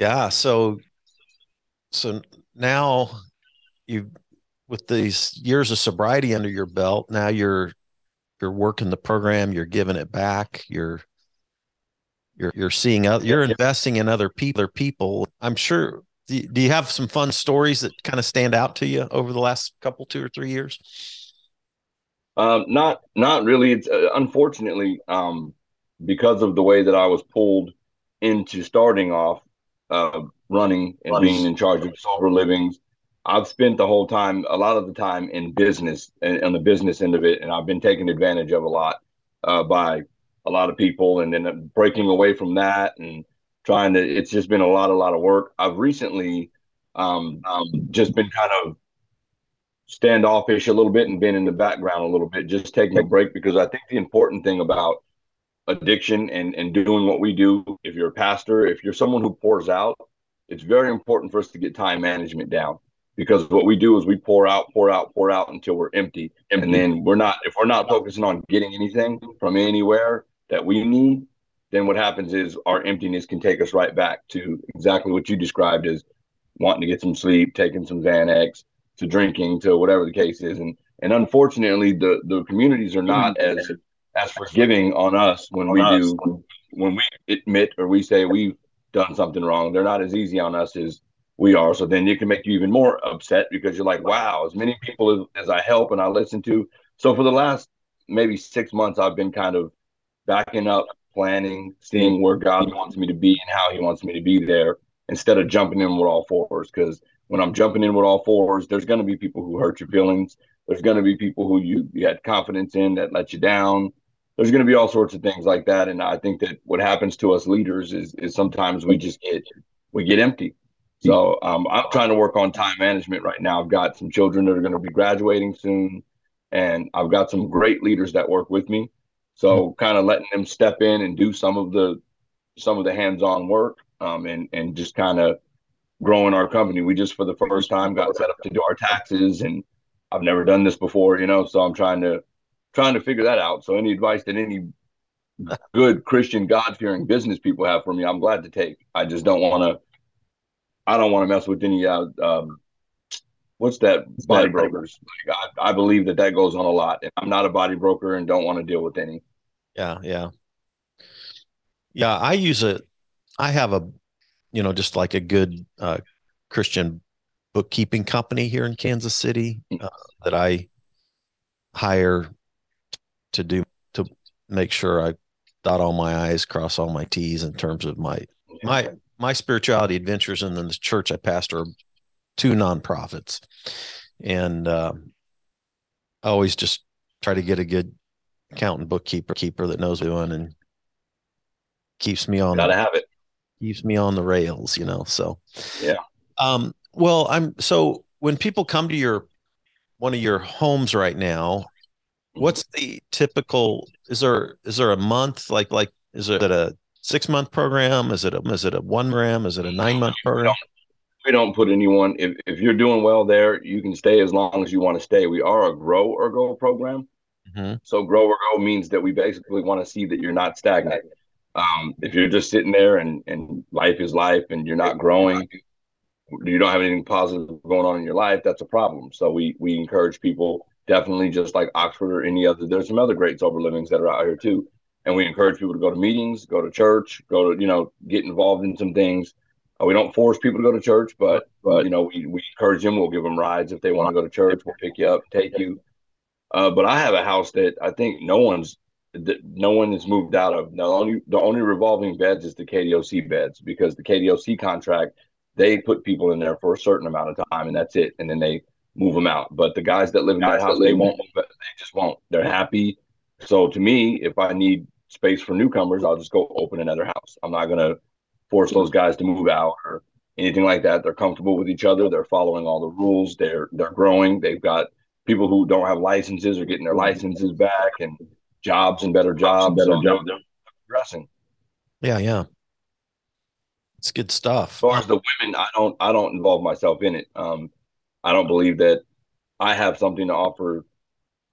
yeah. So, so now you with these years of sobriety under your belt, now you're you're working the program, you're giving it back, you're you're you're seeing other, you're investing in other people, other people. I'm sure. Do, do you have some fun stories that kind of stand out to you over the last couple, two or three years? Um, not not really. It's uh, unfortunately um, because of the way that I was pulled into starting off uh, running and being in charge of sober livings I've spent the whole time, a lot of the time in business and on the business end of it, and I've been taken advantage of a lot uh, by a lot of people, and then breaking away from that and trying to. It's just been a lot, a lot of work. I've recently um, um, just been kind of standoffish a little bit and been in the background a little bit, just taking a break because I think the important thing about addiction and and doing what we do, if you're a pastor, if you're someone who pours out, it's very important for us to get time management down because what we do is we pour out, pour out, pour out until we're empty. And then we're not, if we're not focusing on getting anything from anywhere that we need, then what happens is our emptiness can take us right back to exactly what you described as wanting to get some sleep, taking some Xanax, to drinking, to whatever the case is. And and unfortunately, the the communities are not mm-hmm. as as forgiving on us when we do when we admit or we say we've done something wrong. They're not as easy on us as we are. So then it can make you even more upset because you're like, wow, as many people as, as I help and I listen to. So for the last maybe six months, I've been kind of backing up, planning, seeing where God wants me to be and how He wants me to be there instead of jumping in with all fours. Because when I'm jumping in with all fours, there's going to be people who hurt your feelings. There's going to be people who you, you had confidence in that let you down. There's going to be all sorts of things like that. And I think that what happens to us leaders is is sometimes we just get we get empty so um, I'm trying to work on time management right now. I've got some children that are going to be graduating soon, and I've got some great leaders that work with me. So mm-hmm. kind of letting them step in and do some of the some of the hands-on work, um, and and just kind of growing our company. We just for the first time got set up to do our taxes, and I've never done this before, you know. So I'm trying to trying to figure that out. So any advice that any good Christian God fearing business people have for me, I'm glad to take. I just don't want to I don't want to mess with any uh, um, what's that body brokers. Like, I, I believe that that goes on a lot. I'm not a body broker and don't want to deal with any. Yeah, yeah, yeah. I use it. I have a, you know, just like a good uh, Christian bookkeeping company here in Kansas City uh, that I hire to do to make sure I dot all my I's, cross all my T's in terms of my my my spirituality adventures and then the church I pastor two nonprofits, and uh, I always just try to get a good accountant bookkeeper keeper that knows what doing and keeps me on. Gotta have it. Keeps me on the rails, you know. So yeah. Um. Well, I'm so when people come to your one of your homes right now. What's the typical? Is there is there a month like like is it a six month program? Is it a, is it a one gram? Is it a nine month program? we don't put anyone if, if you're doing well there you can stay as long as you want to stay we are a grow or go program mm-hmm. so grow or go means that we basically want to see that you're not stagnant um, if you're just sitting there and and life is life and you're not growing you don't have anything positive going on in your life that's a problem so we we encourage people definitely just like oxford or any other there's some other great sober livings that are out here too and we encourage people to go to meetings go to church go to you know get involved in some things uh, we don't force people to go to church, but but you know we, we encourage them. We'll give them rides if they want to go to church. We'll pick you up, take you. Uh, but I have a house that I think no one's no one has moved out of. The only the only revolving beds is the KDOC beds because the KDOC contract they put people in there for a certain amount of time and that's it, and then they move them out. But the guys that live in that house, they won't. They just won't. They're happy. So to me, if I need space for newcomers, I'll just go open another house. I'm not gonna force those guys to move out or anything like that. They're comfortable with each other. They're following all the rules. They're they're growing. They've got people who don't have licenses are getting their licenses back and jobs and better jobs. Better so jobs. They're, progressing. Yeah, yeah. It's good stuff. As far as the women, I don't I don't involve myself in it. Um, I don't believe that I have something to offer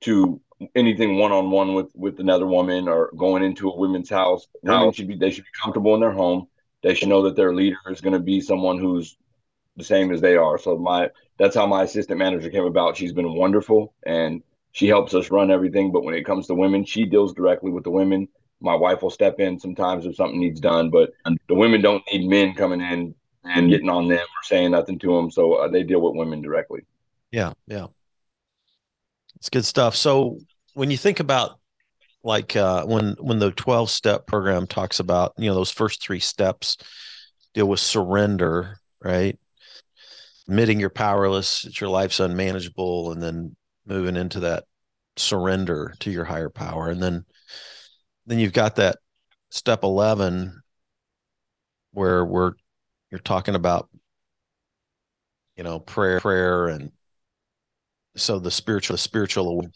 to anything one on one with with another woman or going into a women's house. Women should be they should be comfortable in their home they should know that their leader is going to be someone who's the same as they are. So my that's how my assistant manager came about. She's been wonderful and she helps us run everything. But when it comes to women, she deals directly with the women. My wife will step in sometimes if something needs done, but the women don't need men coming in and getting on them or saying nothing to them. So uh, they deal with women directly. Yeah, yeah, it's good stuff. So when you think about like uh, when when the 12 step program talks about you know those first three steps deal with surrender right admitting you're powerless that your life's unmanageable and then moving into that surrender to your higher power and then then you've got that step 11 where we're you're talking about you know prayer prayer and so the spiritual the spiritual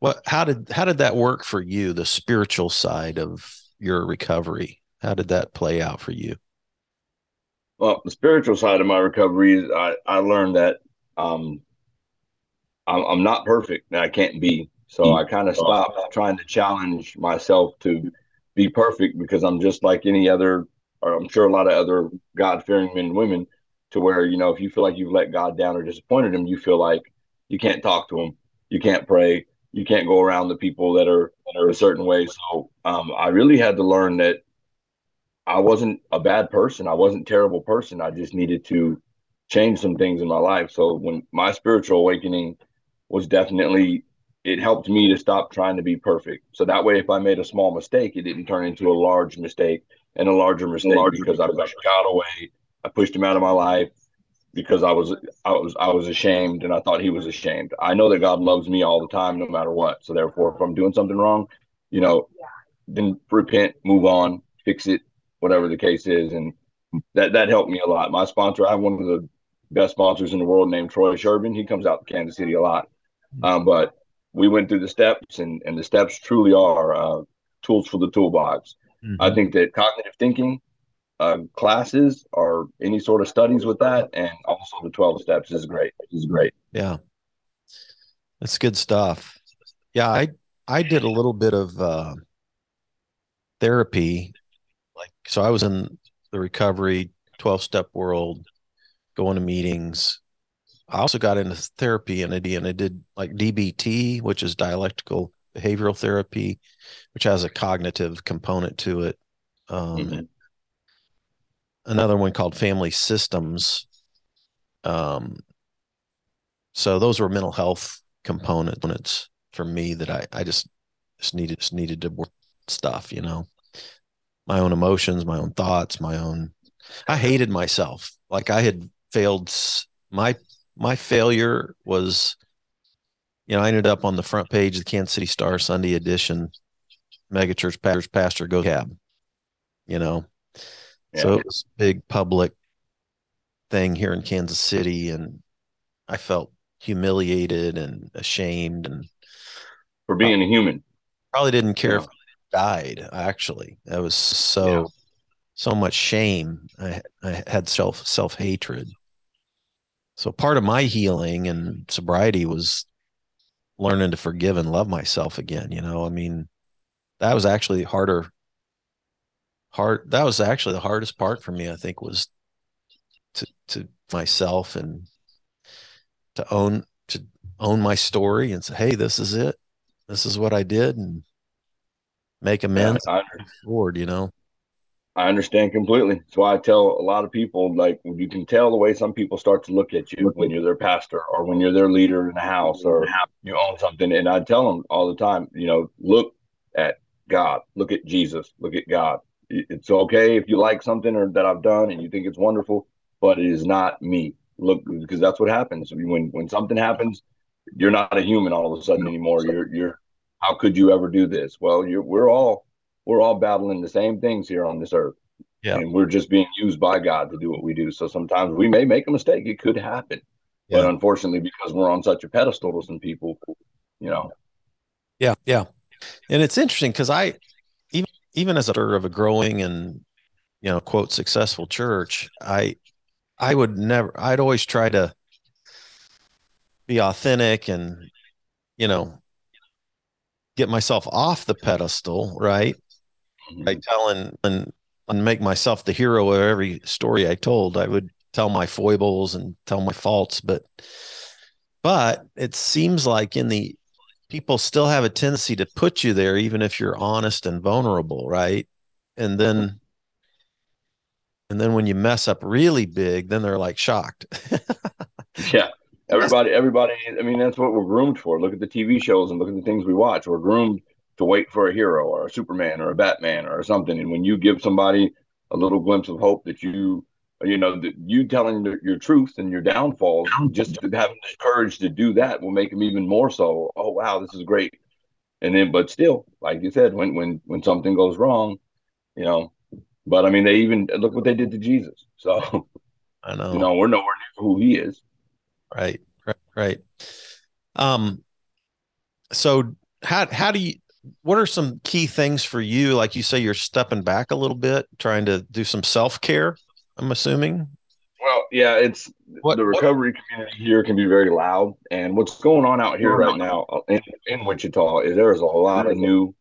what how did how did that work for you the spiritual side of your recovery? How did that play out for you? Well the spiritual side of my recovery is i i learned that um i'm, I'm not perfect and i can't be. So i kind of stopped trying to challenge myself to be perfect because i'm just like any other or i'm sure a lot of other god-fearing men and women to where you know if you feel like you've let god down or disappointed him you feel like you can't talk to them, you can't pray, you can't go around the people that are that are a certain way. So um, I really had to learn that I wasn't a bad person. I wasn't terrible person. I just needed to change some things in my life. So when my spiritual awakening was definitely it helped me to stop trying to be perfect. So that way, if I made a small mistake, it didn't turn into a large mistake and a larger mistake larger because I pushed God away. I pushed him out of my life because I was I was I was ashamed and I thought he was ashamed. I know that God loves me all the time, no matter what. So therefore, if I'm doing something wrong, you know, then repent, move on, fix it, whatever the case is, and that that helped me a lot. My sponsor, I have one of the best sponsors in the world named Troy Sherman. He comes out to Kansas City a lot, um, but we went through the steps, and and the steps truly are uh, tools for the toolbox. Mm-hmm. I think that cognitive thinking uh, classes or any sort of studies with that, and also the twelve steps is great. Is great. Yeah, that's good stuff. Yeah, I I did a little bit of uh, therapy, like so. I was in the recovery twelve step world, going to meetings. I also got into therapy and I did, and I did like DBT, which is dialectical behavioral therapy, which has a cognitive component to it. Um, mm-hmm another one called Family Systems. Um, so those were mental health components for me that I, I just just needed just needed to work stuff, you know, my own emotions, my own thoughts, my own. I hated myself. Like I had failed. My my failure was, you know, I ended up on the front page of the Kansas City Star Sunday edition. Megachurch pastor pastor go cab, you know, so it was a big public thing here in Kansas City, and I felt humiliated and ashamed and for being a human. Probably didn't care yeah. if I died. Actually, that was so yeah. so much shame. I, I had self self hatred. So part of my healing and sobriety was learning to forgive and love myself again. You know, I mean, that was actually harder. Hard. That was actually the hardest part for me. I think was to to myself and to own to own my story and say, hey, this is it. This is what I did, and make amends yeah, forward. You know. I understand completely. That's why I tell a lot of people like you can tell the way some people start to look at you when you're their pastor or when you're their leader in the house or you own something. And I tell them all the time, you know, look at God, look at Jesus, look at God. It's okay if you like something or that I've done and you think it's wonderful, but it is not me. Look, because that's what happens when when something happens. You're not a human all of a sudden anymore. You're you're. How could you ever do this? Well, you're we're all we're all battling the same things here on this earth. Yeah. And we're just being used by God to do what we do. So sometimes we may make a mistake. It could happen. Yeah. But unfortunately, because we're on such a pedestal to some people, you know. Yeah. Yeah. And it's interesting because I, even, even as a of a growing and, you know, quote, successful church, I, I would never, I'd always try to be authentic and, you know, get myself off the pedestal, right? By mm-hmm. telling and, and make myself the hero of every story I told. I would tell my foibles and tell my faults, but but it seems like in the people still have a tendency to put you there even if you're honest and vulnerable, right? And then mm-hmm. and then when you mess up really big, then they're like shocked. yeah. Everybody, everybody, I mean, that's what we're groomed for. Look at the TV shows and look at the things we watch. We're groomed to wait for a hero or a Superman or a Batman or something. And when you give somebody a little glimpse of hope that you, you know, that you telling your truth and your downfalls, just having the courage to do that will make them even more so. Oh wow, this is great. And then, but still, like you said, when when when something goes wrong, you know. But I mean, they even look what they did to Jesus. So I know, you know, we're nowhere near who he is. Right, right, right. Um. So how how do you what are some key things for you? Like you say, you're stepping back a little bit, trying to do some self care. I'm assuming. Well, yeah, it's what, the recovery what? community here can be very loud, and what's going on out here right now uh, in, in Wichita is there's a lot of new,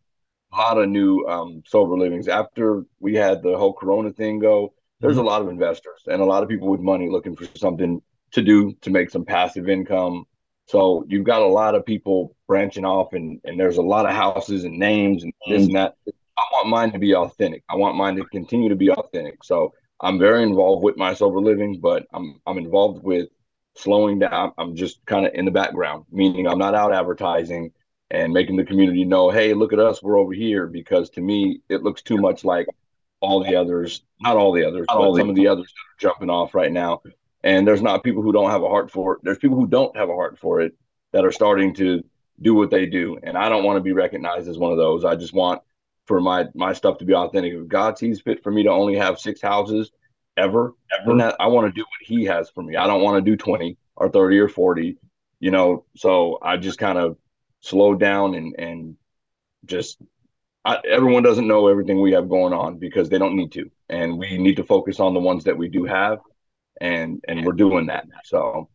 a lot of new um, sober livings. After we had the whole Corona thing go, there's mm-hmm. a lot of investors and a lot of people with money looking for something to do to make some passive income so you've got a lot of people branching off, and and there's a lot of houses and names and this mm. and that. I want mine to be authentic. I want mine to continue to be authentic. So I'm very involved with my sober living, but I'm I'm involved with slowing down. I'm just kind of in the background, meaning I'm not out advertising and making the community know, hey, look at us, we're over here. Because to me, it looks too much like all the others, not all the others, not but some of the others that are jumping off right now and there's not people who don't have a heart for it. There's people who don't have a heart for it that are starting to do what they do. And I don't want to be recognized as one of those. I just want for my my stuff to be authentic. If God sees fit for me to only have six houses ever, ever, that I want to do what He has for me. I don't want to do twenty or thirty or forty. You know, so I just kind of slow down and and just I, everyone doesn't know everything we have going on because they don't need to, and we need to focus on the ones that we do have and and we're doing that. So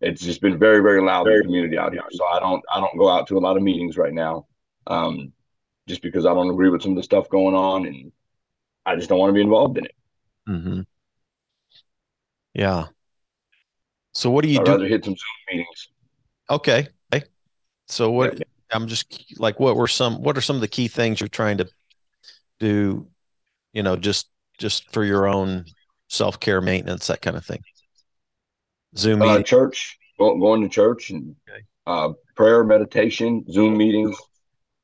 it's just been very very loud in the community out here. So I don't I don't go out to a lot of meetings right now, um, just because I don't agree with some of the stuff going on, and I just don't want to be involved in it. Mm-hmm. Yeah. So what do you I'd do? Rather hit some Zoom meetings. Okay. okay. So what? I'm just like, what were some? What are some of the key things you're trying to do? You know, just just for your own self care, maintenance, that kind of thing? Zoom uh, church, going to church and okay. uh, prayer, meditation, Zoom meetings.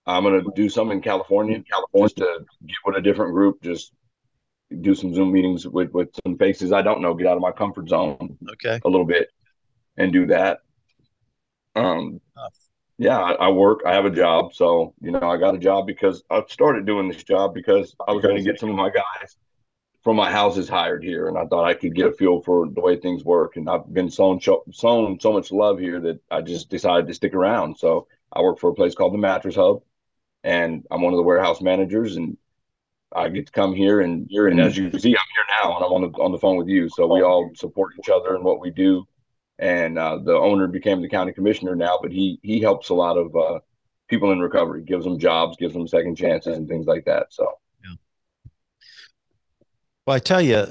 I'm gonna do some in California, California, just to get with a different group. Just do some Zoom meetings with with some faces I don't know. Get out of my comfort zone, okay, a little bit, and do that. Um, yeah, I, I, work. I have a job, so you know I got a job because I started doing this job because I was going to get some of my guys from my houses hired here, and I thought I could get a feel for the way things work. And I've been sown sown so much love here that I just decided to stick around. So I work for a place called the Mattress Hub, and I'm one of the warehouse managers. And I get to come here, and you're and as you see, I'm here now, and I'm on the on the phone with you. So we all support each other in what we do, and uh, the owner became the county commissioner now. But he he helps a lot of uh, people in recovery, gives them jobs, gives them second chances, and things like that. So. Well, I tell you,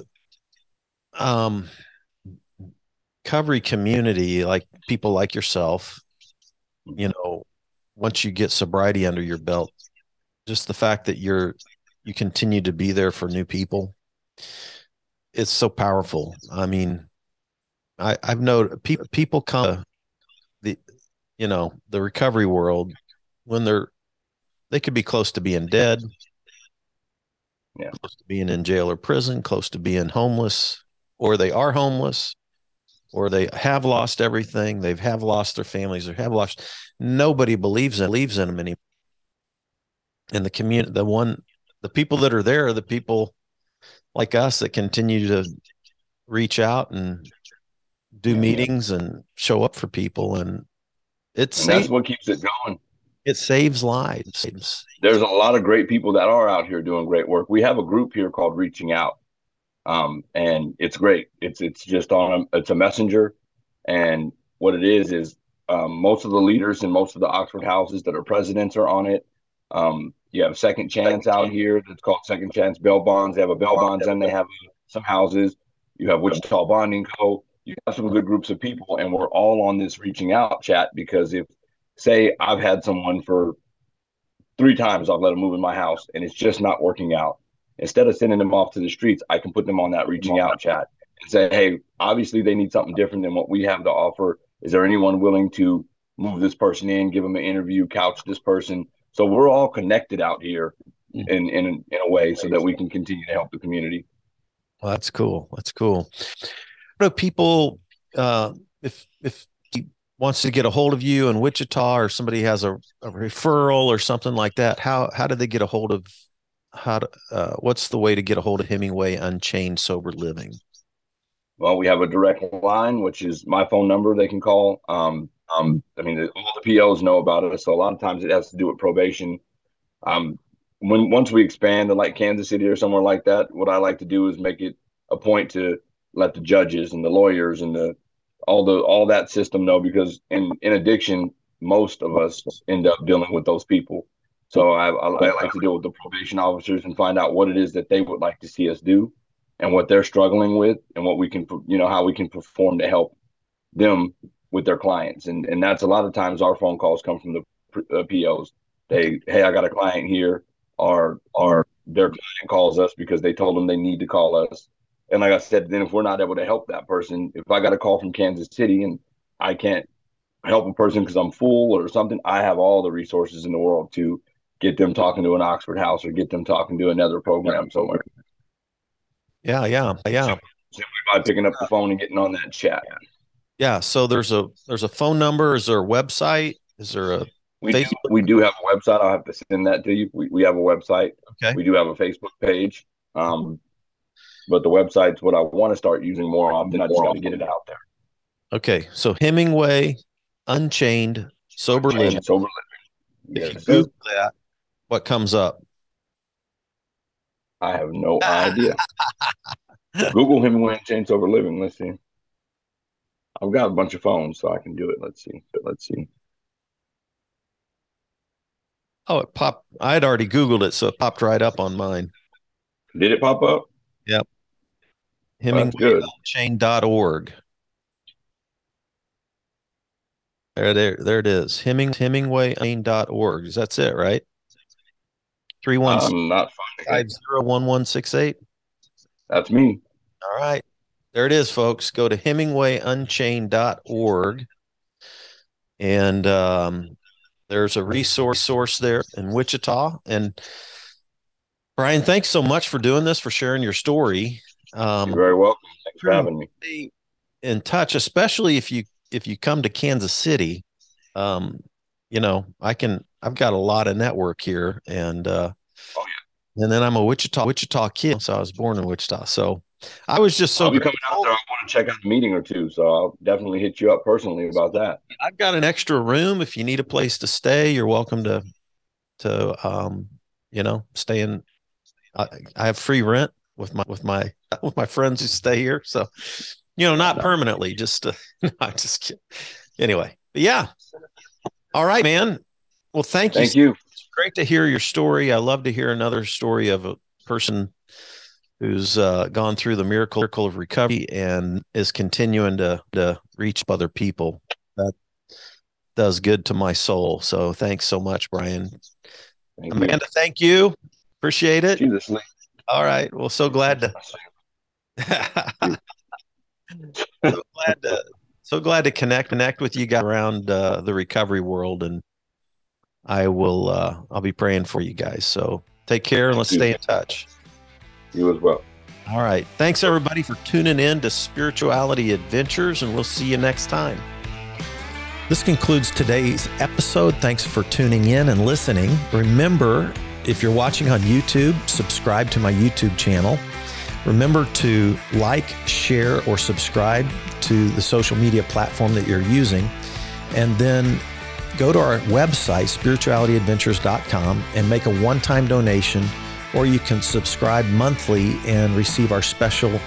um, recovery community, like people like yourself, you know, once you get sobriety under your belt, just the fact that you're you continue to be there for new people, it's so powerful. I mean, I, I've known people people come the you know the recovery world when they're they could be close to being dead, yeah, close to being in jail or prison, close to being homeless, or they are homeless, or they have lost everything. They have lost their families. They have lost. Nobody believes in believes in them anymore. And the community, the one, the people that are there are the people like us that continue to reach out and do meetings and show up for people and it's and that's what keeps it going it saves lives. There's a lot of great people that are out here doing great work. We have a group here called reaching out um, and it's great. It's it's just on a, it's a messenger and what it is is um, most of the leaders in most of the oxford houses that are presidents are on it. Um, you have second chance out here that's called second chance bail bonds. They have a bail bonds and they have some houses. You have wichita bonding co. You have some good groups of people, and we're all on this reaching out chat because if, say, I've had someone for three times, I've let them move in my house, and it's just not working out. Instead of sending them off to the streets, I can put them on that reaching out chat and say, hey, obviously they need something different than what we have to offer. Is there anyone willing to move this person in, give them an interview, couch this person? So we're all connected out here mm. in in in a way so that we can continue to help the community. Well, that's cool. That's cool do people uh, if if wants to get a hold of you in Wichita or somebody has a, a referral or something like that? How how do they get a hold of how to, uh, what's the way to get a hold of Hemingway Unchained Sober Living? Well, we have a direct line, which is my phone number. They can call. Um, um, I mean, all the POs know about it, so a lot of times it has to do with probation. Um, when once we expand to like Kansas City or somewhere like that, what I like to do is make it a point to let the judges and the lawyers and the all the all that system know because in in addiction most of us end up dealing with those people. So I, I, I, like to deal with the probation officers and find out what it is that they would like to see us do and what they're struggling with and what we can you know how we can perform to help them with their clients. And and that's a lot of times our phone calls come from the uh, pos they hey i got a client here. Or or their client calls us because they told them they need to call us and like I said, then if we're not able to help that person, if I got a call from Kansas City and I can't help a person because I'm full or something, I have all the resources in the world to get them talking to an Oxford House or get them talking to another program somewhere. Yeah, yeah, yeah. Simply by picking up the phone and getting on that chat. Yeah. So there's a there's a phone number. Is there a website? Is there a we do, we do have a website. I'll have to send that to you. We, we have a website. Okay. We do have a Facebook page. Um, but the website's what I want to start using more often. I just got to get it out there. Okay, so Hemingway, Unchained, Sober Unchained, Living. Sober Living. Yes. If you Google that, what comes up? I have no idea. Google Hemingway Unchained Sober Living. Let's see. I've got a bunch of phones, so I can do it. Let's see. But let's see. Oh, it popped. I had already Googled it, so it popped right up on mine. Did it pop up? Yep. HemingwayChain.org. There, there, there it is. Heming, HemingwayChain.org. That's it, right? Three one five zero one one six eight. That's me. All right. There it is, folks. Go to HemingwayUnchained.org. And um, there's a resource source there in Wichita. And Bryan, thanks so much for doing this, for sharing your story. Um, You're very welcome. Thanks for having me. In touch, especially if you if you come to Kansas City. Um, you know, I can. I've got a lot of network here, and uh, oh yeah, and then I'm a Wichita Wichita kid, so I was born in Wichita. So I was just so. I'll be coming out there. I want to check out the meeting or two, so I'll definitely hit you up personally about that. I've got an extra room. If you need a place to stay, you're welcome to to um, you know, stay in. I, I have free rent with my with my with my friends who stay here. So You know, not permanently, just to, no, I'm just kidding. Anyway, but yeah. All right, man. Well, thank you. Thank you. It's great to hear your story. I love to hear another story of a person who's uh, gone through the miracle of recovery and is continuing to to reach other people. That does good to my soul. So thanks so much, Bryan. Thank Amanda, you. thank you. Appreciate it. Jesus. All right. Well, so glad to so glad to so glad to connect connect with you guys around uh, the recovery world and I will uh, I'll be praying for you guys. So take care and let's stay in touch. You as well. All right. Thanks everybody for tuning in to Spirituality Adventures and we'll see you next time. This concludes today's episode. Thanks for tuning in and listening. Remember, if you're watching on YouTube, subscribe to my YouTube channel. Remember to like, share, or subscribe to the social media platform that you're using. And then go to our website, spiritualityadventures.com, and make a one time donation, or you can subscribe monthly and receive our special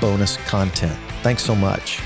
bonus content. Thanks so much.